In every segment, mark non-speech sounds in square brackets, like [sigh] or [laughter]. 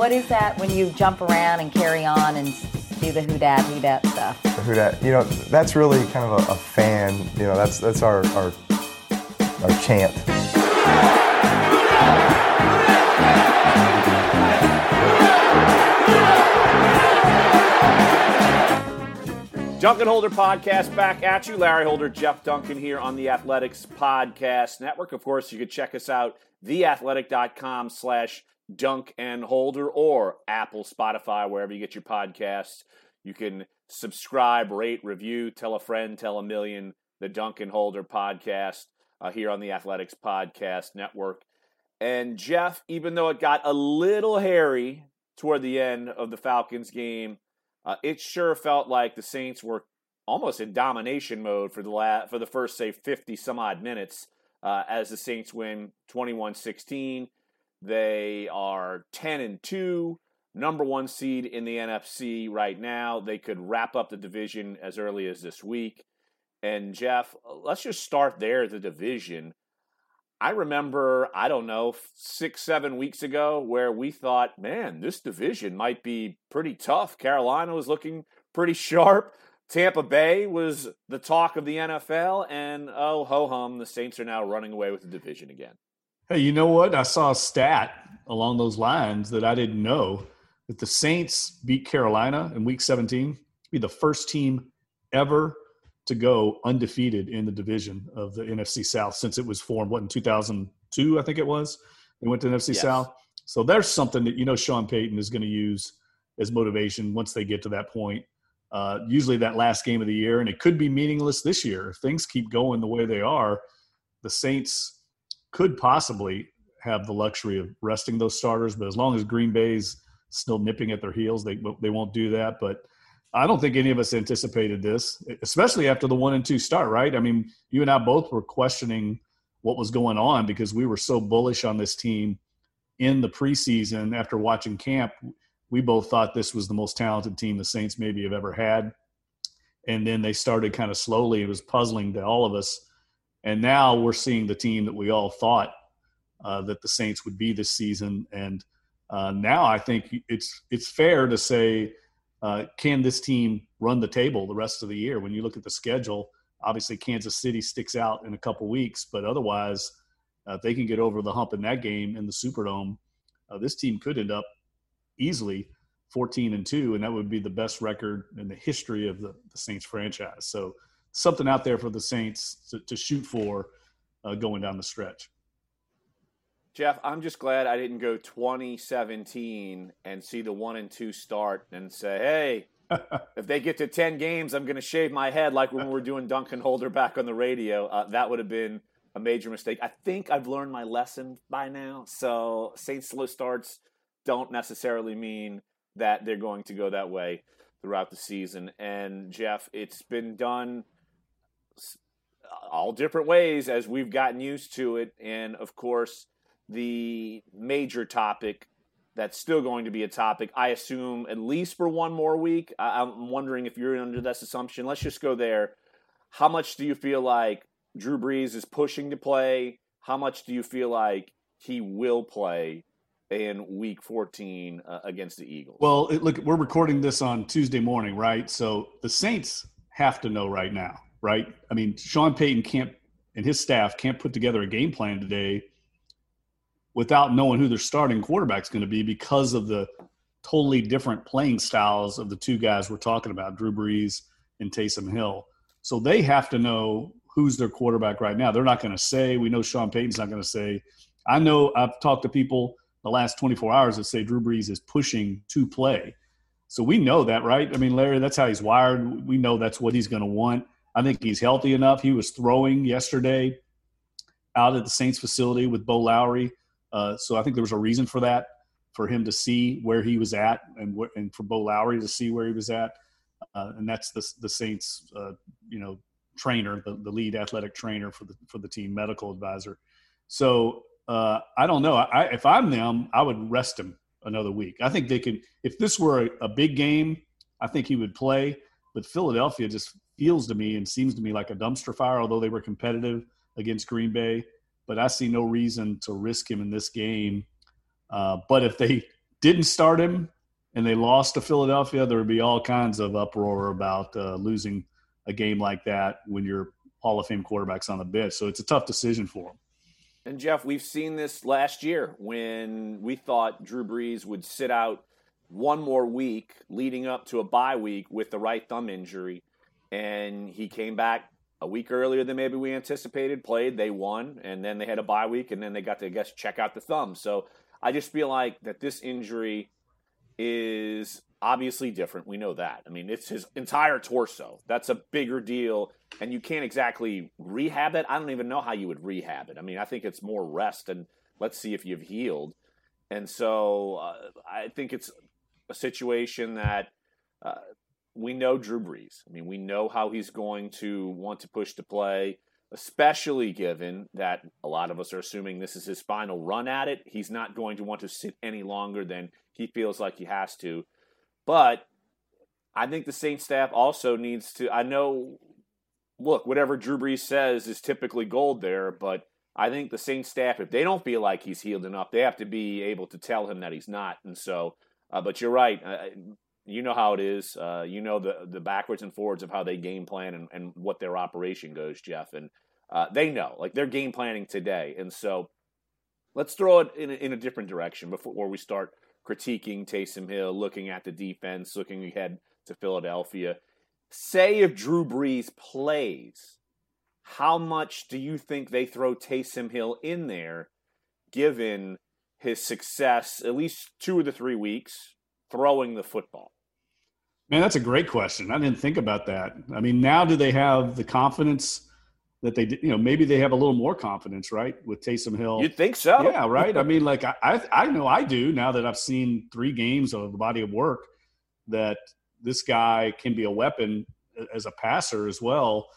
What is that when you jump around and carry on and do the who dat who dat stuff? The who dat, you know, that's really kind of a, a fan. You know, that's that's our our our chant. Duncan Holder podcast back at you. Larry Holder, Jeff Duncan here on the Athletics Podcast Network. Of course, you can check us out, theathletic.com slash dunk and holder or Apple, Spotify, wherever you get your podcasts. You can subscribe, rate, review, tell a friend, tell a million, the Dunk and Holder podcast uh, here on the Athletics Podcast Network. And Jeff, even though it got a little hairy toward the end of the Falcons game, uh, it sure felt like the Saints were almost in domination mode for the la- for the first say 50 some odd minutes uh, as the Saints win 21-16. They are 10 and 2, number 1 seed in the NFC right now. They could wrap up the division as early as this week. And Jeff, let's just start there the division. I remember, I don't know, six, seven weeks ago, where we thought, man, this division might be pretty tough. Carolina was looking pretty [laughs] sharp. Tampa Bay was the talk of the NFL, and oh, ho hum, the Saints are now running away with the division again. Hey, you know what? I saw a stat along those lines that I didn't know that the Saints beat Carolina in week 17, be the first team ever to go undefeated in the division of the NFC South since it was formed. What in 2002, I think it was. They went to NFC yes. South. So there's something that you know Sean Payton is going to use as motivation once they get to that point. Uh, usually that last game of the year, and it could be meaningless this year if things keep going the way they are. The Saints could possibly have the luxury of resting those starters, but as long as Green Bay's still nipping at their heels, they they won't do that. But I don't think any of us anticipated this, especially after the one and two start, right? I mean, you and I both were questioning what was going on because we were so bullish on this team in the preseason after watching camp. We both thought this was the most talented team the Saints maybe have ever had. And then they started kind of slowly. It was puzzling to all of us. And now we're seeing the team that we all thought uh, that the Saints would be this season. And uh, now I think it's it's fair to say uh, can this team run the table the rest of the year? When you look at the schedule, obviously Kansas City sticks out in a couple weeks, but otherwise, uh, if they can get over the hump in that game in the Superdome, uh, this team could end up easily 14 and 2, and that would be the best record in the history of the, the Saints franchise. So, something out there for the Saints to, to shoot for uh, going down the stretch. Jeff, I'm just glad I didn't go 2017 and see the one and two start and say, hey, [laughs] if they get to 10 games, I'm going to shave my head like when we were doing Duncan Holder back on the radio. Uh, that would have been a major mistake. I think I've learned my lesson by now. So Saints slow starts don't necessarily mean that they're going to go that way throughout the season. And Jeff, it's been done all different ways as we've gotten used to it. And of course, the major topic that's still going to be a topic, I assume, at least for one more week. I'm wondering if you're under this assumption. Let's just go there. How much do you feel like Drew Brees is pushing to play? How much do you feel like he will play in Week 14 uh, against the Eagles? Well, it, look, we're recording this on Tuesday morning, right? So the Saints have to know right now, right? I mean, Sean Payton can't and his staff can't put together a game plan today without knowing who their starting quarterback is going to be because of the totally different playing styles of the two guys we're talking about, Drew Brees and Taysom Hill. So they have to know who's their quarterback right now. They're not going to say, we know Sean Payton's not going to say. I know I've talked to people the last 24 hours that say Drew Brees is pushing to play. So we know that, right? I mean, Larry, that's how he's wired. We know that's what he's going to want. I think he's healthy enough. He was throwing yesterday out at the Saints facility with Beau Lowery. Uh, so I think there was a reason for that, for him to see where he was at, and wh- and for Beau Lowery to see where he was at, uh, and that's the the Saints, uh, you know, trainer, the, the lead athletic trainer for the for the team, medical advisor. So uh, I don't know. I, if I'm them, I would rest him another week. I think they could. If this were a, a big game, I think he would play. But Philadelphia just feels to me and seems to me like a dumpster fire. Although they were competitive against Green Bay, but I see no reason to risk him in this game. Uh, but if they didn't start him and they lost to Philadelphia, there would be all kinds of uproar about uh, losing a game like that when your Hall of Fame quarterback's on the bench. So it's a tough decision for him. And Jeff, we've seen this last year when we thought Drew Brees would sit out one more week leading up to a bye week with the right thumb injury. And he came back a week earlier than maybe we anticipated, played, they won, and then they had a bye week, and then they got to, I guess, check out the thumb. So I just feel like that this injury is obviously different. We know that. I mean, it's his entire torso. That's a bigger deal, and you can't exactly rehab it. I don't even know how you would rehab it. I mean, I think it's more rest, and let's see if you've healed. And so uh, I think it's a situation that uh, we know Drew Brees. I mean, we know how he's going to want to push to play, especially given that a lot of us are assuming this is his final run at it. He's not going to want to sit any longer than he feels like he has to. But I think the Saints staff also needs to. I know, look, whatever Drew Brees says is typically gold there, but I think the Saints staff, if they don't feel like he's healed enough, they have to be able to tell him that he's not. And so, uh, but you're right. Uh, you know how it is. Uh, you know the the backwards and forwards of how they game plan and, and what their operation goes, Jeff. And uh, they know, like they're game planning today. And so, let's throw it in a, in a different direction before we start critiquing Taysom Hill, looking at the defense, looking ahead to Philadelphia. Say if Drew Brees plays, how much do you think they throw Taysom Hill in there, given his success at least two of the three weeks throwing the football? Man, that's a great question. I didn't think about that. I mean, now do they have the confidence that they, you know, maybe they have a little more confidence, right, with Taysom Hill? You'd think so. Yeah, right. I mean, like I, I know I do now that I've seen three games of the body of work that this guy can be a weapon uh, as a passer as well.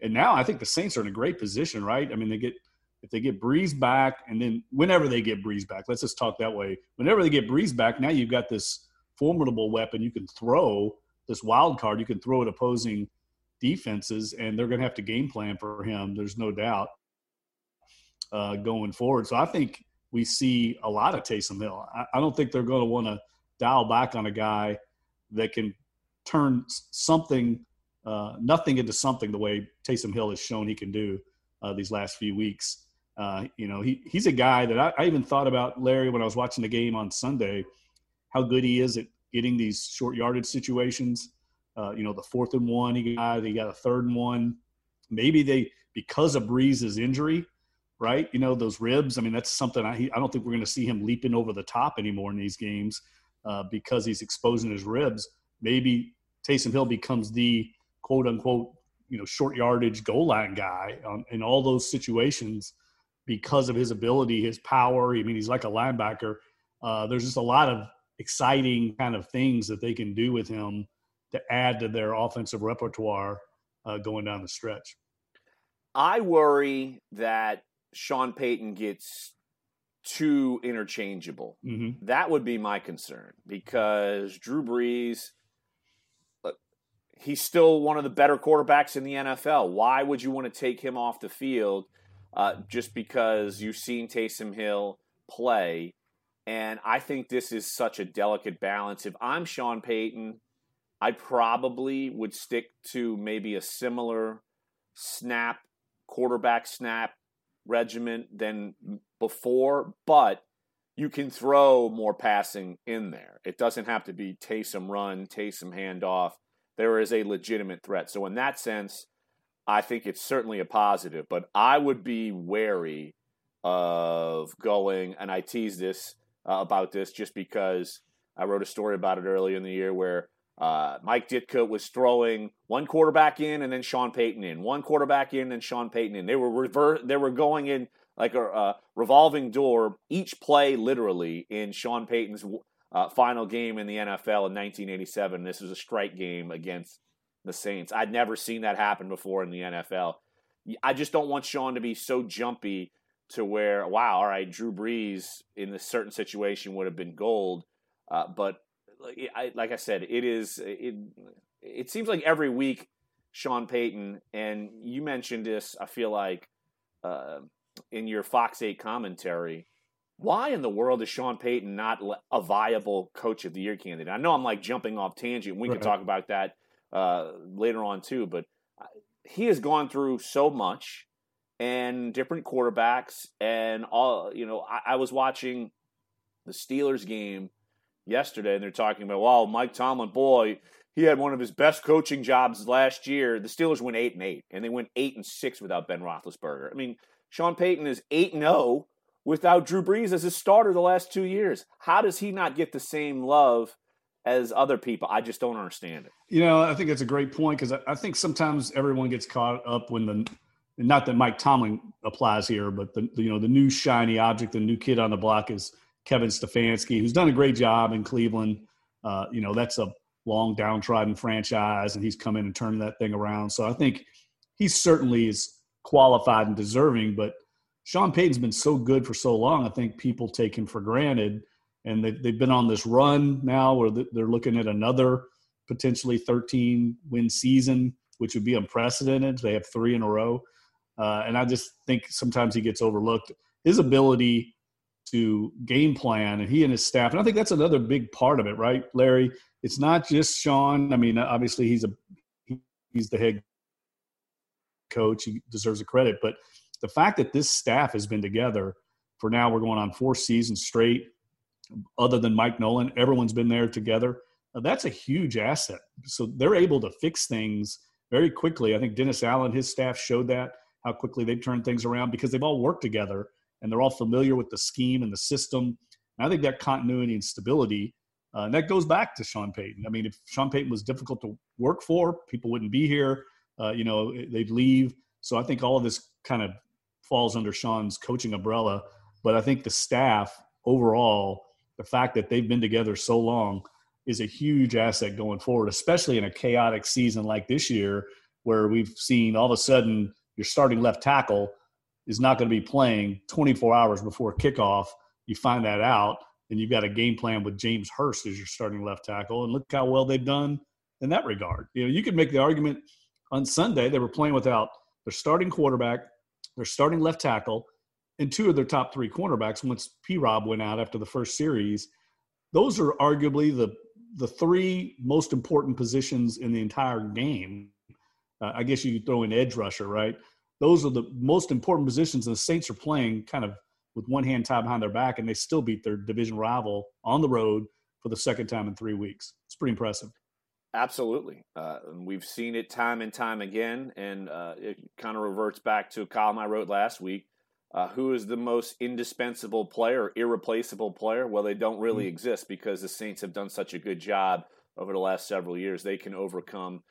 And now I think the Saints are in a great position, right? I mean, they get if they get Brees back, and then whenever they get Brees back, let's just talk that way. Whenever they get Brees back, now you've got this formidable weapon you can throw, this wild card you can throw at opposing defenses, and they're going to have to game plan for him. There's no doubt uh, going forward. So I think we see a lot of Taysom Hill. I, I don't think they're going to want to dial back on a guy that can turn something, uh, nothing into something the way Taysom Hill has shown he can do uh, these last few weeks. Uh, you know, he, he's a guy that I, I, even thought about Larry when I was watching the game on Sunday, how good he is at getting these short yardage situations. Uh, you know, the fourth and one he got, he got a third and one. Maybe they, because of Brees's injury, right? You know, those ribs. I mean, that's something I, I don't think we're going to see him leaping over the top anymore in these games uh, because he's exposing his ribs. Maybe Taysom Hill becomes the quote unquote, you know, short yardage goal line guy um, in all those situations because of his ability, his power. I mean, he's like a linebacker. Uh, there's just a lot of exciting kind of things that they can do with him to add to their offensive repertoire uh, going down the stretch. I worry that Sean Payton gets too interchangeable. Mm-hmm. That would be my concern because Drew Brees, he's still one of the better quarterbacks in the NFL. Why would you want to take him off the field uh, just because you've seen Taysom Hill play? And I think this is such a delicate balance. If I'm Sean Payton, I probably would stick to maybe a similar snap, quarterback snap regiment than before, but you can throw more passing in there. It doesn't have to be Taysom run, Taysom handoff. There is a legitimate threat. So, in that sense, I think it's certainly a positive, but I would be wary of going, and I tease this uh, about this just because I wrote a story about it earlier in the year where uh, Mike Ditka was throwing one quarterback in and then Sean Payton in, one quarterback in and Sean Payton in. They were rever- they were going in like a, a revolving door each play literally in Sean Payton's uh, final game in the NFL in 1987. This was a strike game against the Saints. I'd never seen that happen before in the NFL. I just don't want Sean to be so jumpy to where wow, all right, Drew Brees in this certain situation would have been gold, uh, but I, like I said, it is it. It seems like every week, Sean Payton, and you mentioned this. I feel like uh, in your Fox Eight commentary, why in the world is Sean Payton not a viable coach of the year candidate? I know I'm like jumping off tangent. We right. can talk about that uh, later on too, but uh, he has gone through so much and different quarterbacks and all. You know, I, I was watching the Steelers game yesterday, and they're talking about, well, Mike Tomlin, boy, he had one of his best coaching jobs last year. The Steelers went eight and eight, and they went eight and six without Ben Roethlisberger. I mean, Sean Payton is eight and oh without Drew Brees as his starter the last two years. How does he not get the same love as other people? I just don't understand it. You know, I think that's a great point because I, think sometimes everyone gets caught up when the not that Mike Tomlin applies here, but the you know the new shiny object, the new kid on the block is Kevin Stefanski, who's done a great job in Cleveland. Uh, you know, that's a long downtrodden franchise, and he's come in and turned that thing around. So I think he certainly is qualified and deserving, but – Sean Payton's been so good for so long. I think people take him for granted, and they, they've been on this run now where they're looking at another potentially 13 win season, which would be unprecedented. They have three in a row, uh, and I just think sometimes he gets overlooked. His ability to game plan, and he and his staff, and I think that's another big part of it, right, Larry? It's not just Sean. I mean, obviously he's a he's the head coach. He deserves the credit, but the fact that this staff has been together for now, we're going on four seasons straight. Other than Mike Nolan, everyone's been there together. that's a huge asset. So they're able to fix things very quickly. I think Dennis Allen, his staff showed that how quickly they've turned things around because they've all worked together and they're all familiar with the scheme and the system. And I think that continuity and stability, uh, and that goes back to Sean Payton. I mean, if Sean Payton was difficult to work for, people wouldn't be here. Uh, you know, they'd leave. So I think all of this kind of falls under Sean's coaching umbrella. But I think the staff overall, the fact that they've been together so long is a huge asset going forward, especially in a chaotic season like this year, where we've seen all of a sudden your starting left tackle is not going to be playing 24 hours before kickoff. You find that out, and you've got a game plan with James Hurst as your starting left tackle, and look how well they've done in that regard. You know, you could make the argument on Sunday they were playing without their starting quarterback, their starting left tackle, and two of their top three cornerbacks once P Rob went out after the first series. Those are arguably the the three most important positions in the entire game. Uh, I guess you could throw in edge rusher, right? Those are the most important positions, and the Saints are playing kind of with one hand tied behind their back, and they still beat their division rival on the road for the second time in three weeks. It's pretty impressive. Absolutely. Uh, we've seen it time and time again, and uh, it kind of reverts back to a column I wrote last week. Uh, who is the most indispensable player, irreplaceable player? Well, they don't really mm-hmm. exist because the Saints have done such a good job over the last several years. They can overcome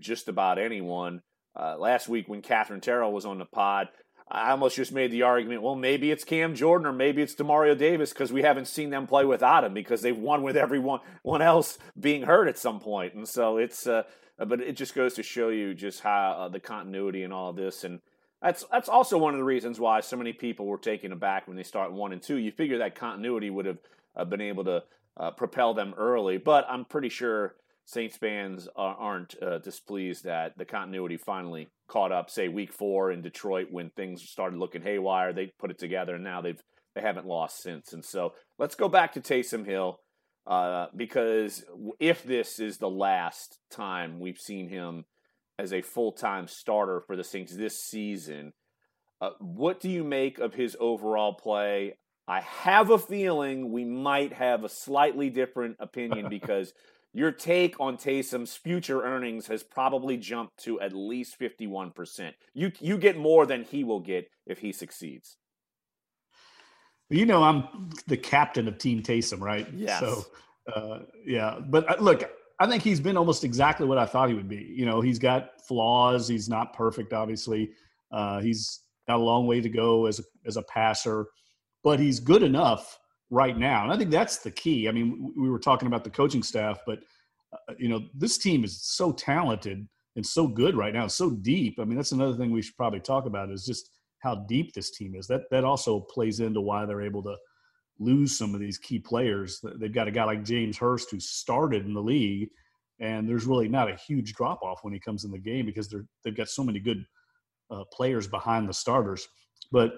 just about anyone. Uh, last week, when Katherine Terrell was on the pod, I almost just made the argument, well, maybe it's Cam Jordan or maybe it's Demario Davis because we haven't seen them play without him because they've won with everyone one else being hurt at some point. And so it's, uh, but it just goes to show you just how uh, the continuity and all of this. And that's that's also one of the reasons why so many people were taken aback when they start one and two. You figure that continuity would have uh, been able to uh, propel them early, but I'm pretty sure Saints fans aren't uh, displeased that the continuity finally caught up. Say week four in Detroit when things started looking haywire, they put it together, and now they've they haven't lost since. And so let's go back to Taysom Hill uh, because if this is the last time we've seen him as a full time starter for the Saints this season, uh, what do you make of his overall play? I have a feeling we might have a slightly different opinion [laughs] because your take on Taysom's future earnings has probably jumped to at least 51%. You you get more than he will get if he succeeds. You know, I'm the captain of Team Taysom, right? Yes. So, uh, yeah. But uh, look, I think he's been almost exactly what I thought he would be. You know, he's got flaws. He's not perfect, obviously. Uh, he's got a long way to go as a, as a passer, but he's good enough right now. And I think that's the key. I mean, we were talking about the coaching staff, but uh, you know, this team is so talented and so good right now, so deep. I mean, that's another thing we should probably talk about is just how deep this team is. That that also plays into why they're able to lose some of these key players. They've got a guy like James Hurst who started in the league, and there's really not a huge drop off when he comes in the game because they're they've got so many good uh, players behind the starters. But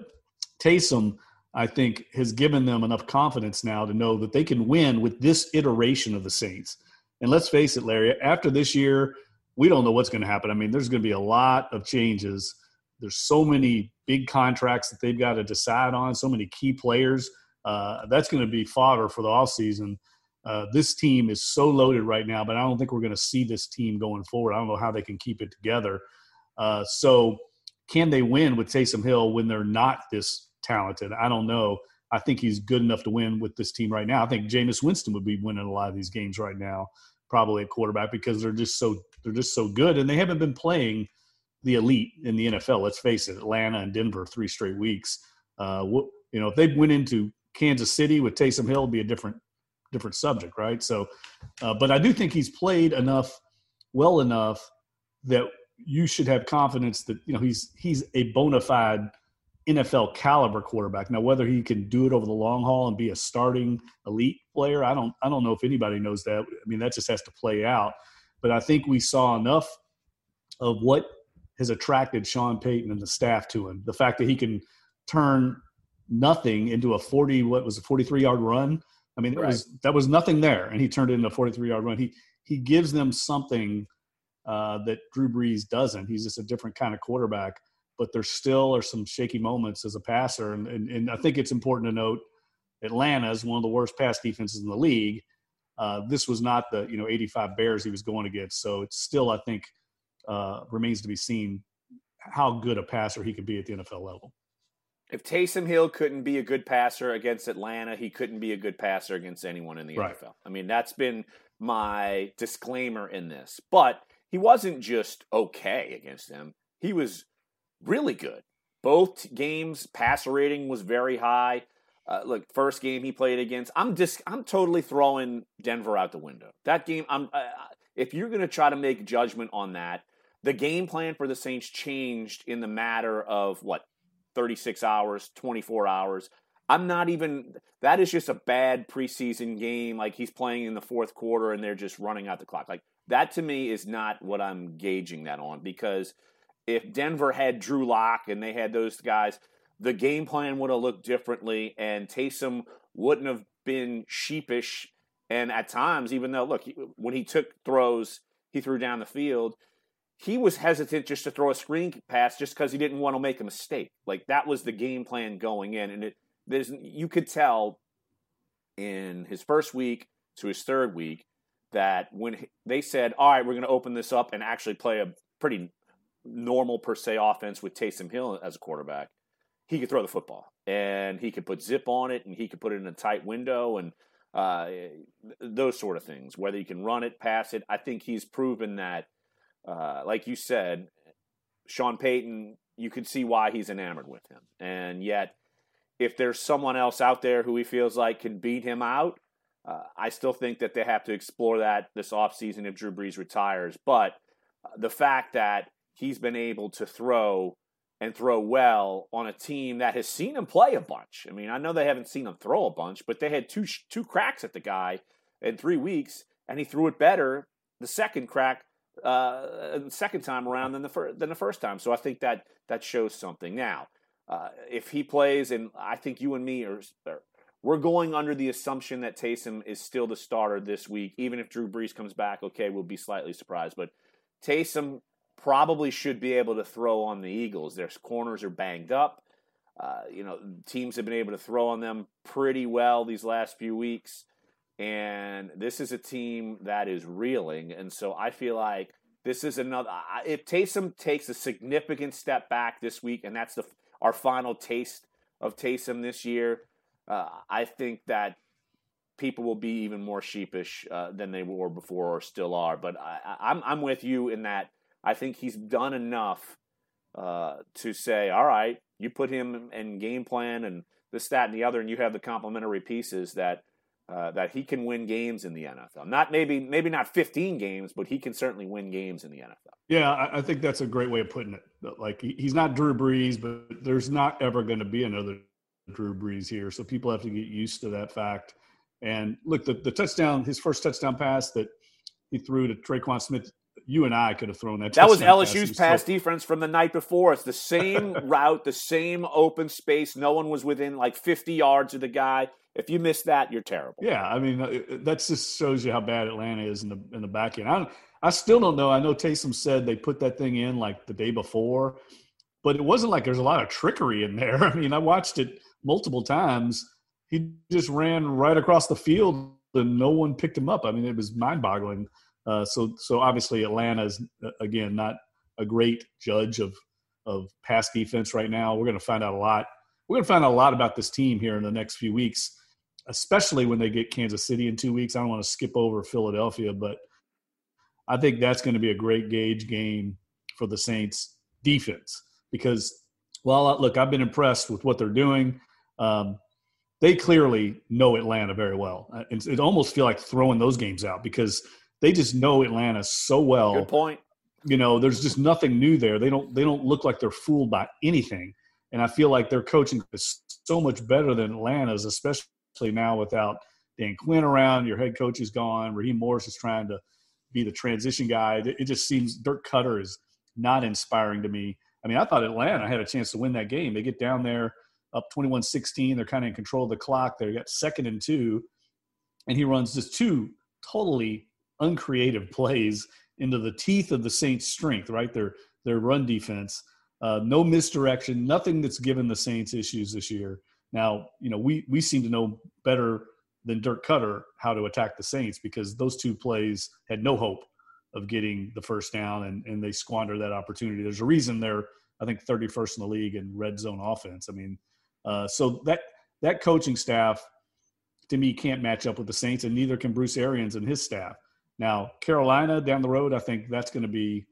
Taysom, I think has given them enough confidence now to know that they can win with this iteration of the Saints. And let's face it, Larry, after this year, we don't know what's going to happen. I mean, there's going to be a lot of changes. There's so many big contracts that they've got to decide on, so many key players. Uh, that's going to be fodder for the offseason. Uh, this team is so loaded right now, but I don't think we're going to see this team going forward. I don't know how they can keep it together. Uh, so, can they win with Taysom Hill when they're not this talented? I don't know. I think he's good enough to win with this team right now. I think Jameis Winston would be winning a lot of these games right now, probably at quarterback because they're just so they're just so good, and they haven't been playing the elite in the NFL. Let's face it, Atlanta and Denver three straight weeks. Uh, you know, if they went into Kansas City with Taysom Hill, be a different different subject, right? So, uh, but I do think he's played enough, well enough that you should have confidence that you know he's he's a bona fide NFL caliber quarterback. Now, whether he can do it over the long haul and be a starting elite player, I don't I don't know if anybody knows that. I mean, that just has to play out. But I think we saw enough of what has attracted Sean Payton and the staff to him. The fact that he can turn nothing into a 40 what was a 43 yard run. I mean, right. was that was nothing there, and he turned it into a 43 yard run. He he gives them something uh, that Drew Brees doesn't. He's just a different kind of quarterback. But there still are some shaky moments as a passer, and, and, and I think it's important to note Atlanta is one of the worst pass defenses in the league. Uh, this was not the you know 85 Bears he was going against, so it's still I think uh, remains to be seen how good a passer he could be at the NFL level. If Taysom Hill couldn't be a good passer against Atlanta, he couldn't be a good passer against anyone in the right. NFL. I mean, that's been my disclaimer in this. But he wasn't just okay against them, he was really good. Both games, passer rating was very high. Uh, look, first game he played against, I'm just, I'm totally throwing Denver out the window. That game, I'm, uh, if you're going to try to make judgment on that, the game plan for the Saints changed in the matter of what 36 hours, 24 hours. I'm not even that is just a bad preseason game like he's playing in the fourth quarter and they're just running out the clock. Like that to me is not what I'm gauging that on because if Denver had Drew Lock and they had those guys, the game plan would have looked differently and Taysom wouldn't have been sheepish and at times even though look when he took throws he threw down the field he was hesitant just to throw a screen pass just because he didn't want to make a mistake. Like that was the game plan going in, and it there's you could tell in his first week to his third week that when they said, "All right, we're going to open this up and actually play a pretty normal per se offense with Taysom Hill as a quarterback," he could throw the football and he could put zip on it and he could put it in a tight window and uh, those sort of things. Whether he can run it, pass it, I think he's proven that uh, like you said, Sean Payton, you could see why he's enamored with him. And yet, if there's someone else out there who he feels like can beat him out, uh, I still think that they have to explore that this offseason if Drew Brees retires. But the fact that he's been able to throw and throw well on a team that has seen him play a bunch. I mean, I know they haven't seen him throw a bunch, but they had two two cracks at the guy in three weeks, and he threw it better the second crack uh, second time around than the first than the first time. So I think that that shows something. Now, uh, if he plays, and I think you and me are, are, we're going under the assumption that Taysom is still the starter this week. Even if Drew Brees comes back, okay, we'll be slightly surprised. But Taysom probably should be able to throw on the Eagles. Their corners are banged up. Uh, you know, teams have been able to throw on them pretty well these last few weeks. And this is a team that is reeling. And so I feel like this is another. If Taysom takes a significant step back this week, and that's the our final taste of Taysom this year, uh, I think that people will be even more sheepish uh, than they were before or still are. But I, I'm I'm with you in that I think he's done enough uh, to say, all right, you put him in game plan and this, that, and the other, and you have the complementary pieces that uh, that he can win games in the NFL. Not maybe maybe not 15 games, but he can certainly win games in the NFL. Yeah, I, I think that's a great way of putting it. Like he, he's not Drew Brees, but there's not ever going to be another Drew Brees here. So people have to get used to that fact. And look, the, the touchdown, his first touchdown pass that he threw to Tre'Quan Smith, you and I could have thrown that. That was LSU's pass. pass defense from the night before. It's the same [laughs] route, the same open space. No one was within like 50 yards of the guy. If you miss that, you're terrible. Yeah, I mean uh, that just shows you how bad Atlanta is in the in the back end. I I still don't know. I know Taysom said they put that thing in like the day before, but it wasn't like there's a lot of trickery in there. [laughs] I mean, I watched it multiple times. He just ran right across the field and no one picked him up. I mean, it was mind-boggling. Uh, so so obviously Atlanta is uh, again not a great judge of of pass defense right now. We're going to find out a lot. We're going to find out a lot about this team here in the next few weeks especially when they get Kansas City in two weeks. I don't want to skip over Philadelphia, but I think that's going to be a great gauge game for the Saints defense because, well, look, I've been impressed with what they're doing. Um, they clearly know Atlanta very well. Uh, it, it almost feel like throwing those games out because they just know Atlanta so well. Good point. You know, there's just nothing new there. They don't they don't look like they're fooled by anything. And I feel like their coaching is so much better than Atlanta's, especially now without Dan Quinn around. Your head coach is gone. Raheem Morris is trying to be the transition guy. It just seems Dirk Koetter is not inspiring to me. I mean, I thought Atlanta had a chance to win that game. They get down there up 21 16. They're kind of in control of the clock. They got second and two, and he runs just two totally uncreative plays into the teeth of the Saints' strength, right? Their, their run defense. Uh, no misdirection, nothing that's given the Saints issues this year. Now, you know, we we seem to know better than Dirk Koetter how to attack the Saints because those two plays had no hope of getting the first down and, and they squandered that opportunity. There's a reason they're, I think, 31st in the league in red zone offense. I mean, uh, so that that coaching staff to me can't match up with the Saints, and neither can Bruce Arians and his staff. Now, Carolina down the road, I think that's going to be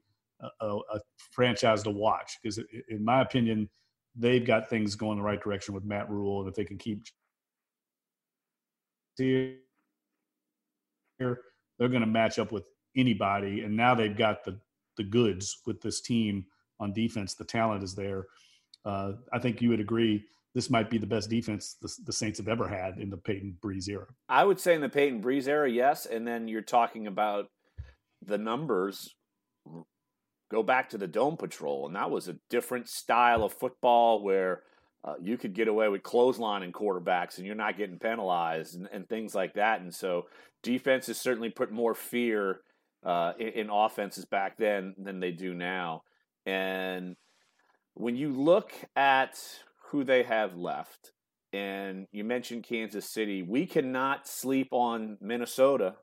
a, a, franchise to watch because, in my opinion, they've got things going the right direction with Matt Rhule, and if they can keep here, they're going to match up with anybody. And now they've got the the goods with this team on defense. The talent is there. Uh, I think you would agree this might be the best defense the, the, Saints have ever had in the Payton Brees era. I would say in the Payton Brees era, yes. And then you're talking about the numbers go back to the Dome Patrol, and that was a different style of football where uh, you could get away with clothesline and quarterbacks and you're not getting penalized and, and things like that. And so defenses certainly put more fear uh, in, in offenses back then than they do now. And when you look at who they have left, and you mentioned Kansas City, we cannot sleep on Minnesota.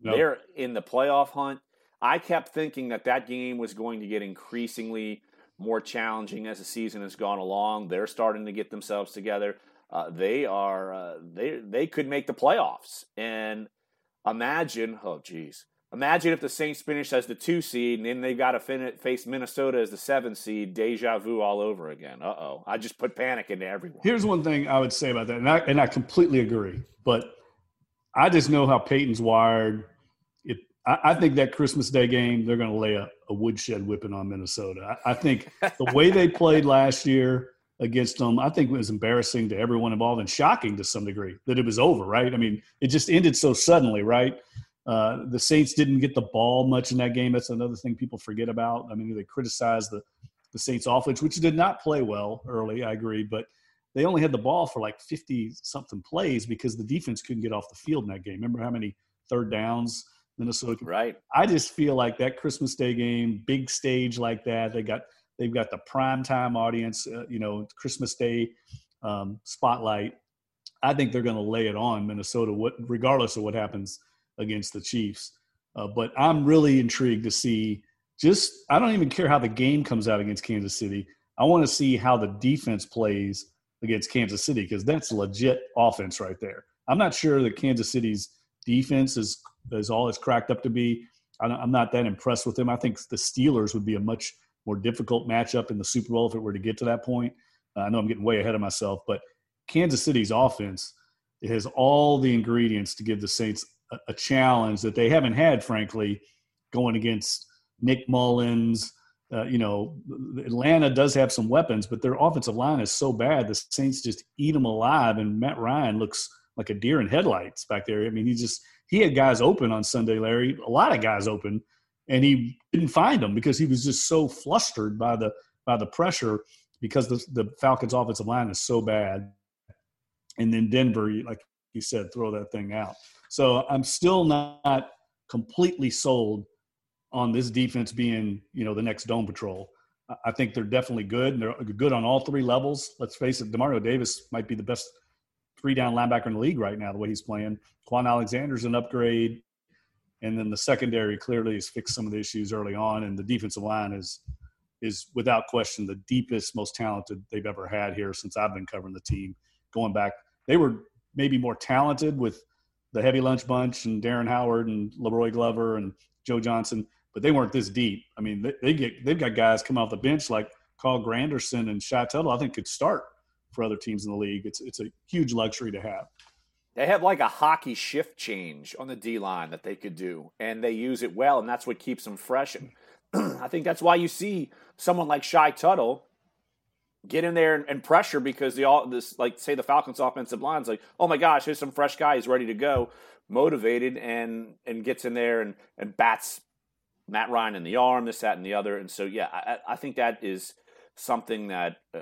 Nope. They're in the playoff hunt. I kept thinking that that game was going to get increasingly more challenging as the season has gone along. They're starting to get themselves together. Uh, they are uh, they they could make the playoffs. And imagine, oh geez, imagine if the Saints finish as the two seed and then they've got to fin- face Minnesota as the seven seed. Deja vu all over again. Uh oh, I just put panic into everyone. Here's one thing I would say about that, and I and I completely agree. But I just know how Payton's wired I, I think that Christmas Day game, they're going to lay a, a, woodshed whipping on Minnesota. I, I think the way they played [laughs] last year against them, I think it was embarrassing to everyone involved and shocking to some degree that it was over, right? I mean, it just ended so suddenly, right? Uh, the Saints didn't get the ball much in that game. That's another thing people forget about. I mean, they criticized the, the Saints offense, which did not play well early, I agree, but they only had the ball for like 50 something plays because the defense couldn't get off the field in that game. Remember how many third downs Minnesota. Right. I just feel like that Christmas Day game, big stage like that. They got they've got the prime time audience. Uh, you know, Christmas Day um, spotlight. I think they're going to lay it on Minnesota, what, regardless of what happens against the Chiefs. Uh, but I'm really intrigued to see. Just I don't even care how the game comes out against Kansas City. I want to see how the defense plays against Kansas City because that's legit offense right there. I'm not sure that Kansas City's defense is is all it's cracked up to be. I'm not that impressed with them. I think the Steelers would be a much more difficult matchup in the Super Bowl if it were to get to that point. Uh, I know I'm getting way ahead of myself, but Kansas City's offense it has all the ingredients to give the Saints a, challenge that they haven't had, frankly, going against Nick Mullens. Uh, you know, Atlanta does have some weapons, but their offensive line is so bad the Saints just eat them alive. And Matt Ryan looks like a deer in headlights back there. I mean, he just he had guys open on Sunday, Larry. A lot of guys open, and he didn't find them because he was just so flustered by the by the pressure because the, the Falcons' offensive line is so bad. And then Denver, like you said, throw that thing out. So I'm still not completely sold on this defense being, you know, the next Dome Patrol. I think they're definitely good, and they're good on all three levels. Let's face it, Demario Davis might be the best three down linebacker in the league right now, the way he's playing. Kwon Alexander's an upgrade. And then the secondary clearly has fixed some of the issues early on, and the defensive line is is without question the deepest, most talented they've ever had here since I've been covering the team. Going back, they were maybe more talented with the heavy lunch bunch and Darren Howard and La'Roi Glover and Joe Johnson, but they weren't this deep. I mean, they, they get they've got guys come off the bench like Carl Granderson and Shy Tuttle. I think could start for other teams in the league. It's it's a huge luxury to have. They have like a hockey shift change on the D line that they could do, and they use it well, and that's what keeps them fresh. And [clears throat] I think that's why you see someone like Shy Tuttle get in there and, and, pressure because the all this like say the Falcons offensive line's like, oh my gosh, here's some fresh guy, he's ready to go, motivated and and gets in there and and bats Matt Ryan in the arm, this, that, and the other. And so yeah, I, I think that is something that uh,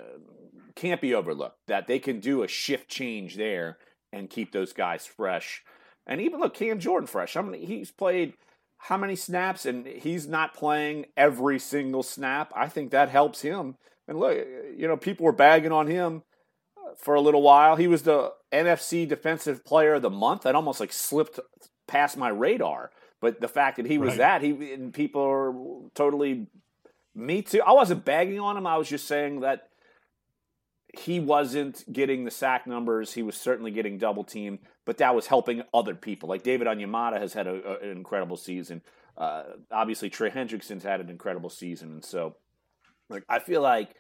can't be overlooked. That they can do a shift change there and keep those guys fresh. And even look, Cam Jordan fresh. I mean, he's played how many snaps, and he's not playing every single snap. I think that helps him. And look, you know, people were bagging on him for a little while. He was the NFC Defensive Player of the Month. That almost like slipped past my radar. But the fact that he was right. that, he and people are totally me too. I wasn't bagging on him. I was just saying that he wasn't getting the sack numbers. He was certainly getting double teamed, but that was helping other people. Like David Onyemata has had a, a, an incredible season. Uh, obviously, Trey Hendrickson's had an incredible season, and so like I feel like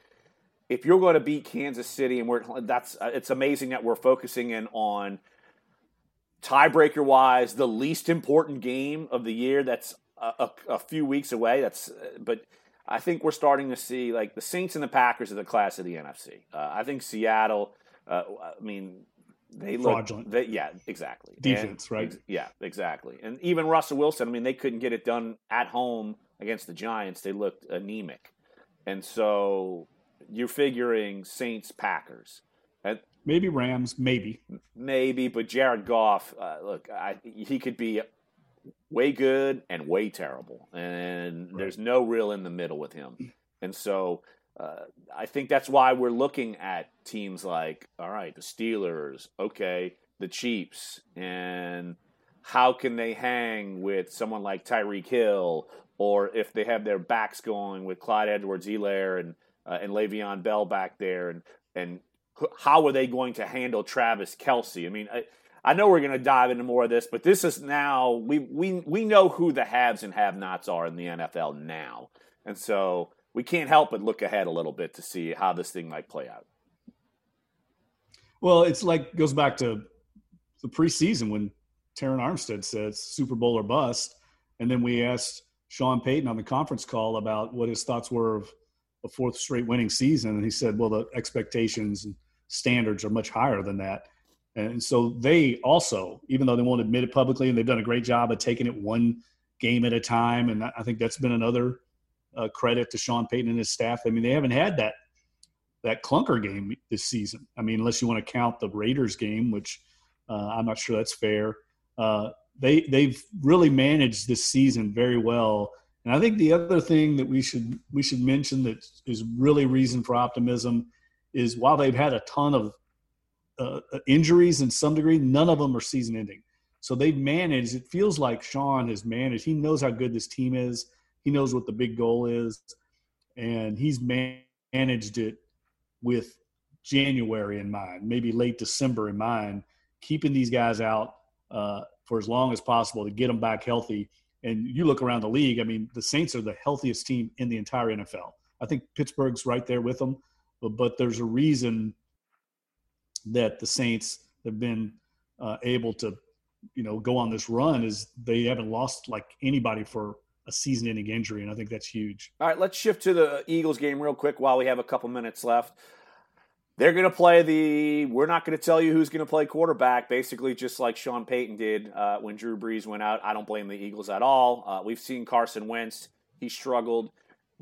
if you're going to beat Kansas City, and we're that's uh, it's amazing that we're focusing in on tiebreaker wise the least important game of the year. That's a, a, a few weeks away. That's uh, but I think we're starting to see like the Saints and the Packers are the class of the NFC. Uh, I think Seattle. Uh, I mean, they fraudulent. Look, they, yeah, exactly. Defense, and, right? Yeah, exactly. And even Russell Wilson. I mean, they couldn't get it done at home against the Giants. They looked anemic, and so you're figuring Saints, Packers. And, maybe Rams, maybe, maybe. But Jared Goff, uh, look, I, he could be way good and way terrible, and right. there's no real in the middle with him. And so uh, I think that's why we're looking at teams like, all right, the Steelers, okay, the Chiefs, and how can they hang with someone like Tyreek Hill, or if they have their backs going with Clyde Edwards-Helaire and uh, and Le'Veon Bell back there, and and how are they going to handle Travis Kelce? I mean. I, I know we're going to dive into more of this, but this is now we we we know who the haves and have-nots are in the NFL now, and so we can't help but look ahead a little bit to see how this thing might play out. Well, it's like goes back to the preseason when Terron Armstead said Super Bowl or bust, and then we asked Sean Payton on the conference call about what his thoughts were of a fourth straight winning season, and he said, "Well, the expectations and standards are much higher than that." And so they also, even though they won't admit it publicly, and they've done a great job of taking it one game at a time. And I think that's been another uh, credit to Sean Payton and his staff. I mean, they haven't had that that clunker game this season. I mean, unless you want to count the Raiders game, which uh, I'm not sure that's fair. Uh, they they've really managed this season very well. And I think the other thing that we should we should mention that is really reason for optimism is while they've had a ton of uh, injuries in some degree. None of them are season ending. So they've managed, it feels like Sean has managed. He knows how good this team is, he knows what the big goal is, and he's managed it with January in mind, maybe late December in mind, keeping these guys out uh, for as long as possible to get them back healthy. And you look around the league, I mean, the Saints are the healthiest team in the entire NFL. I think Pittsburgh's right there with them, but, but there's a reason that the Saints have been uh, able to, you know, go on this run is they haven't lost like anybody for a season-ending injury, and I think that's huge. All right, let's shift to the Eagles game real quick while we have a couple minutes left. They're going to play the. We're not going to tell you who's going to play quarterback. Basically, just like Sean Payton did uh, when Drew Brees went out. I don't blame the Eagles at all. Uh, we've seen Carson Wentz. He struggled.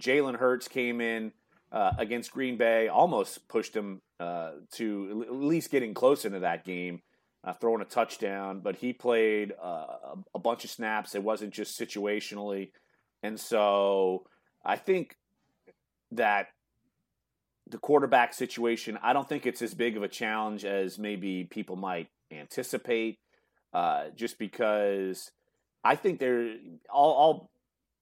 Jalen Hurts came in uh, against Green Bay, almost pushed him uh, to at least getting close into that game, uh, throwing a touchdown. But he played uh, a bunch of snaps. It wasn't just situationally, and so I think that the quarterback situation, I don't think it's as big of a challenge as maybe people might anticipate. Uh, just because I think they're all, all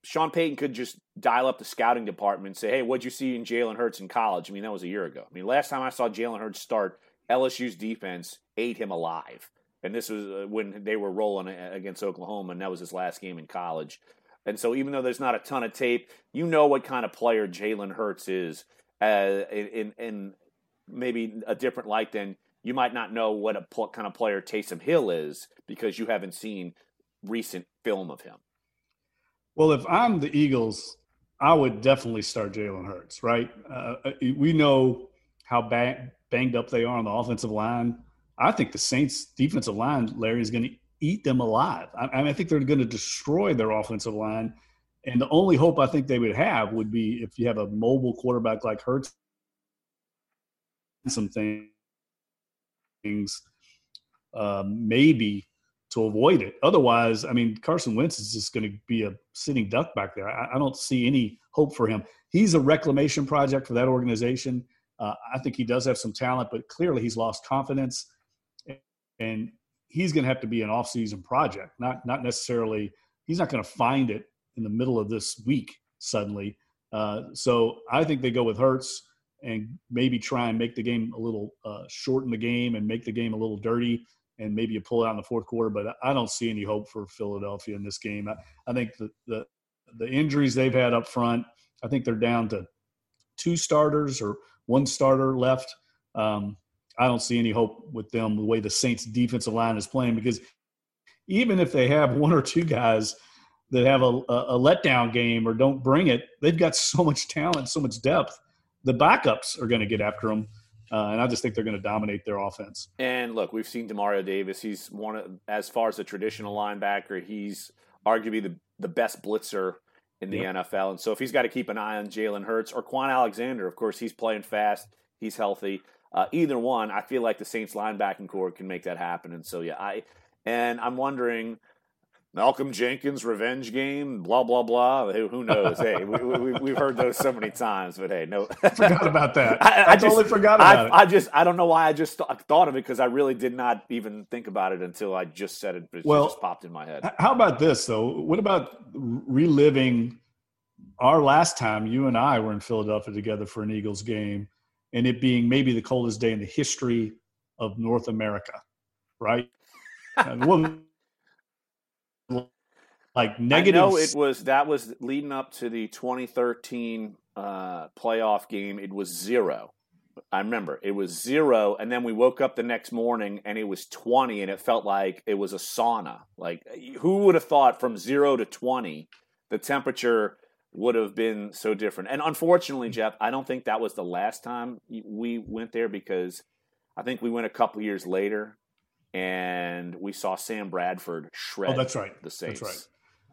Sean Payton could just dial up the scouting department and say, "Hey, what'd you see in Jalen Hurts in college?" I mean, that was a year ago. I mean, last time I saw Jalen Hurts start, LSU's defense ate him alive, and this was uh, when they were rolling against Oklahoma, and that was his last game in college. And so, even though there's not a ton of tape, you know what kind of player Jalen Hurts is uh, in, in maybe a different light than you might not know what a pl- kind of player Taysom Hill is because you haven't seen recent film of him. Well, if I'm the Eagles, I would definitely start Jalen Hurts, right? Uh, uh we know how banged up they are on the offensive line. I think the Saints' defensive line, Larry, is going to eat them alive. I, I, mean, I think they're going to destroy their offensive line. And the only hope I think they would have would be if you have a mobile quarterback like Hurts, some things, um, maybe to avoid it. Otherwise, I mean, Carson Wentz is just going to be a sitting duck back there. I, I, don't see any hope for him. He's a reclamation project for that organization. Uh, I think he does have some talent, but clearly he's lost confidence, and he's going to have to be an off-season project, not not necessarily. He's not going to find it in the middle of this week suddenly. Uh, so I think they go with Hurts and maybe try and make the game a little uh, shorten the game and make the game a little dirty and maybe you pull out in the fourth quarter. But I don't see any hope for Philadelphia in this game. I, I think the, the the injuries they've had up front, I think they're down to two starters or one starter left. Um, I don't see any hope with them the way the Saints defensive line is playing because even if they have one or two guys – that have a, a letdown game or don't bring it, they've got [laughs] so much talent, so much depth. The backups are going to get after them. Uh, and I just think they're going to dominate their offense. And look, we've seen Demario Davis. He's one of, as far as a traditional linebacker, he's arguably the, the best blitzer in the yep. NFL. And so if he's got to keep an eye on Jalen Hurts or Kwon Alexander, of course, he's playing fast, he's healthy. Uh, either one, I feel like the Saints linebacking corps can make that happen. And so, yeah, I, and I'm wondering – Malcolm Jenkins revenge game, blah blah blah. Who, who knows? hey, we, we, heard those so many times, but hey, no. [laughs] forgot about that. I, I, I totally just, forgot about I, it. I just I don't know why I just th- thought of it because I really did not even think about it until I just said it. It well, just popped in my head. How about this though? What about reliving our last time you and I were in Philadelphia together for an Eagles game, and it being maybe the coldest day in the history of North America, right? [laughs] well, like negative. I know it was that was leading up to the 2013 uh, playoff game. It was zero. I remember it was zero, and then we woke up the next morning and it was 20, and it felt like it was a sauna. Like who would have thought from zero to 20, the temperature would have been so different? And unfortunately, Jeff, I don't think that was the last time we went there because I think we went a couple years later and we saw Sam Bradford shred. Oh, that's right. The Saints. That's right.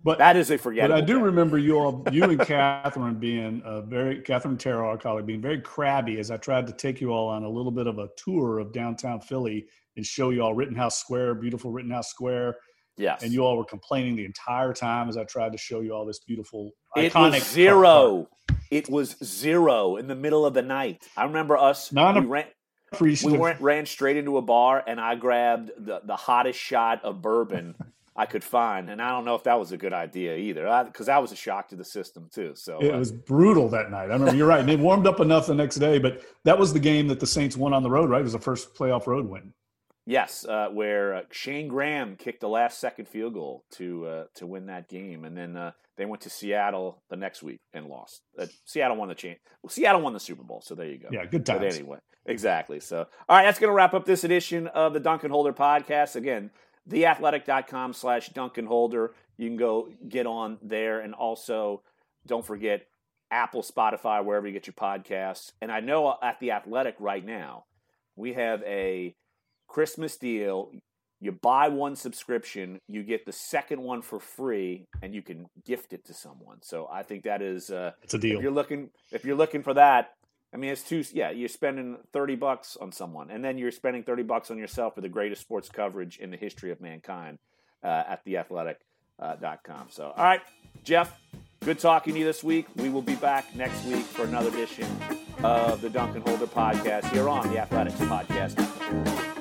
But that is a forgettable. But I do remember you all, you and Katherine being a very Katherine Terrell, our colleague, being very crabby as I tried to take you all on a little bit of a tour of downtown Philly and show you all Rittenhouse Square, beautiful Rittenhouse Square. Yes. And you all were complaining the entire time as I tried to show you all this beautiful. It was zero. It was zero in the middle of the night. I remember us. Not we ran, we went ran straight into a bar, and I grabbed the the hottest shot of bourbon [laughs] I could find, and I don't know if that was a good idea either, because that was a shock to the system too. So it uh, was brutal that night. I remember you're right, and it warmed up enough the next day, but that was the game that the Saints won on the road. Right, it was the first playoff road win. Yes, uh, where uh, Shayne Graham kicked the last second field goal to uh, to win that game, and then uh, they went to Seattle the next week and lost. Uh, Seattle won the chain. Well, Seattle won the Super Bowl, so there you go. Yeah, good times. But anyway, exactly. So, all right, that's going to wrap up this edition of the Duncan Holder podcast. Again, theathletic.com slash Duncan Holder. You can go get on there. And also, don't forget Apple, Spotify, wherever you get your podcasts. And I know at The Athletic right now, we have a Christmas deal. You buy one subscription, you get the second one for free, and you can gift it to someone. So I think that is uh, it's a deal. If you're looking, if you're looking for that, I mean, it's too. Yeah, you're spending thirty bucks on someone, and then you're spending thirty bucks on yourself for the greatest sports coverage in the history of mankind uh, at theathletic.com. So, all right, Jeff, good talking to you this week. We will be back next week for another edition of the Duncan Holder podcast here on the Athletics Podcast.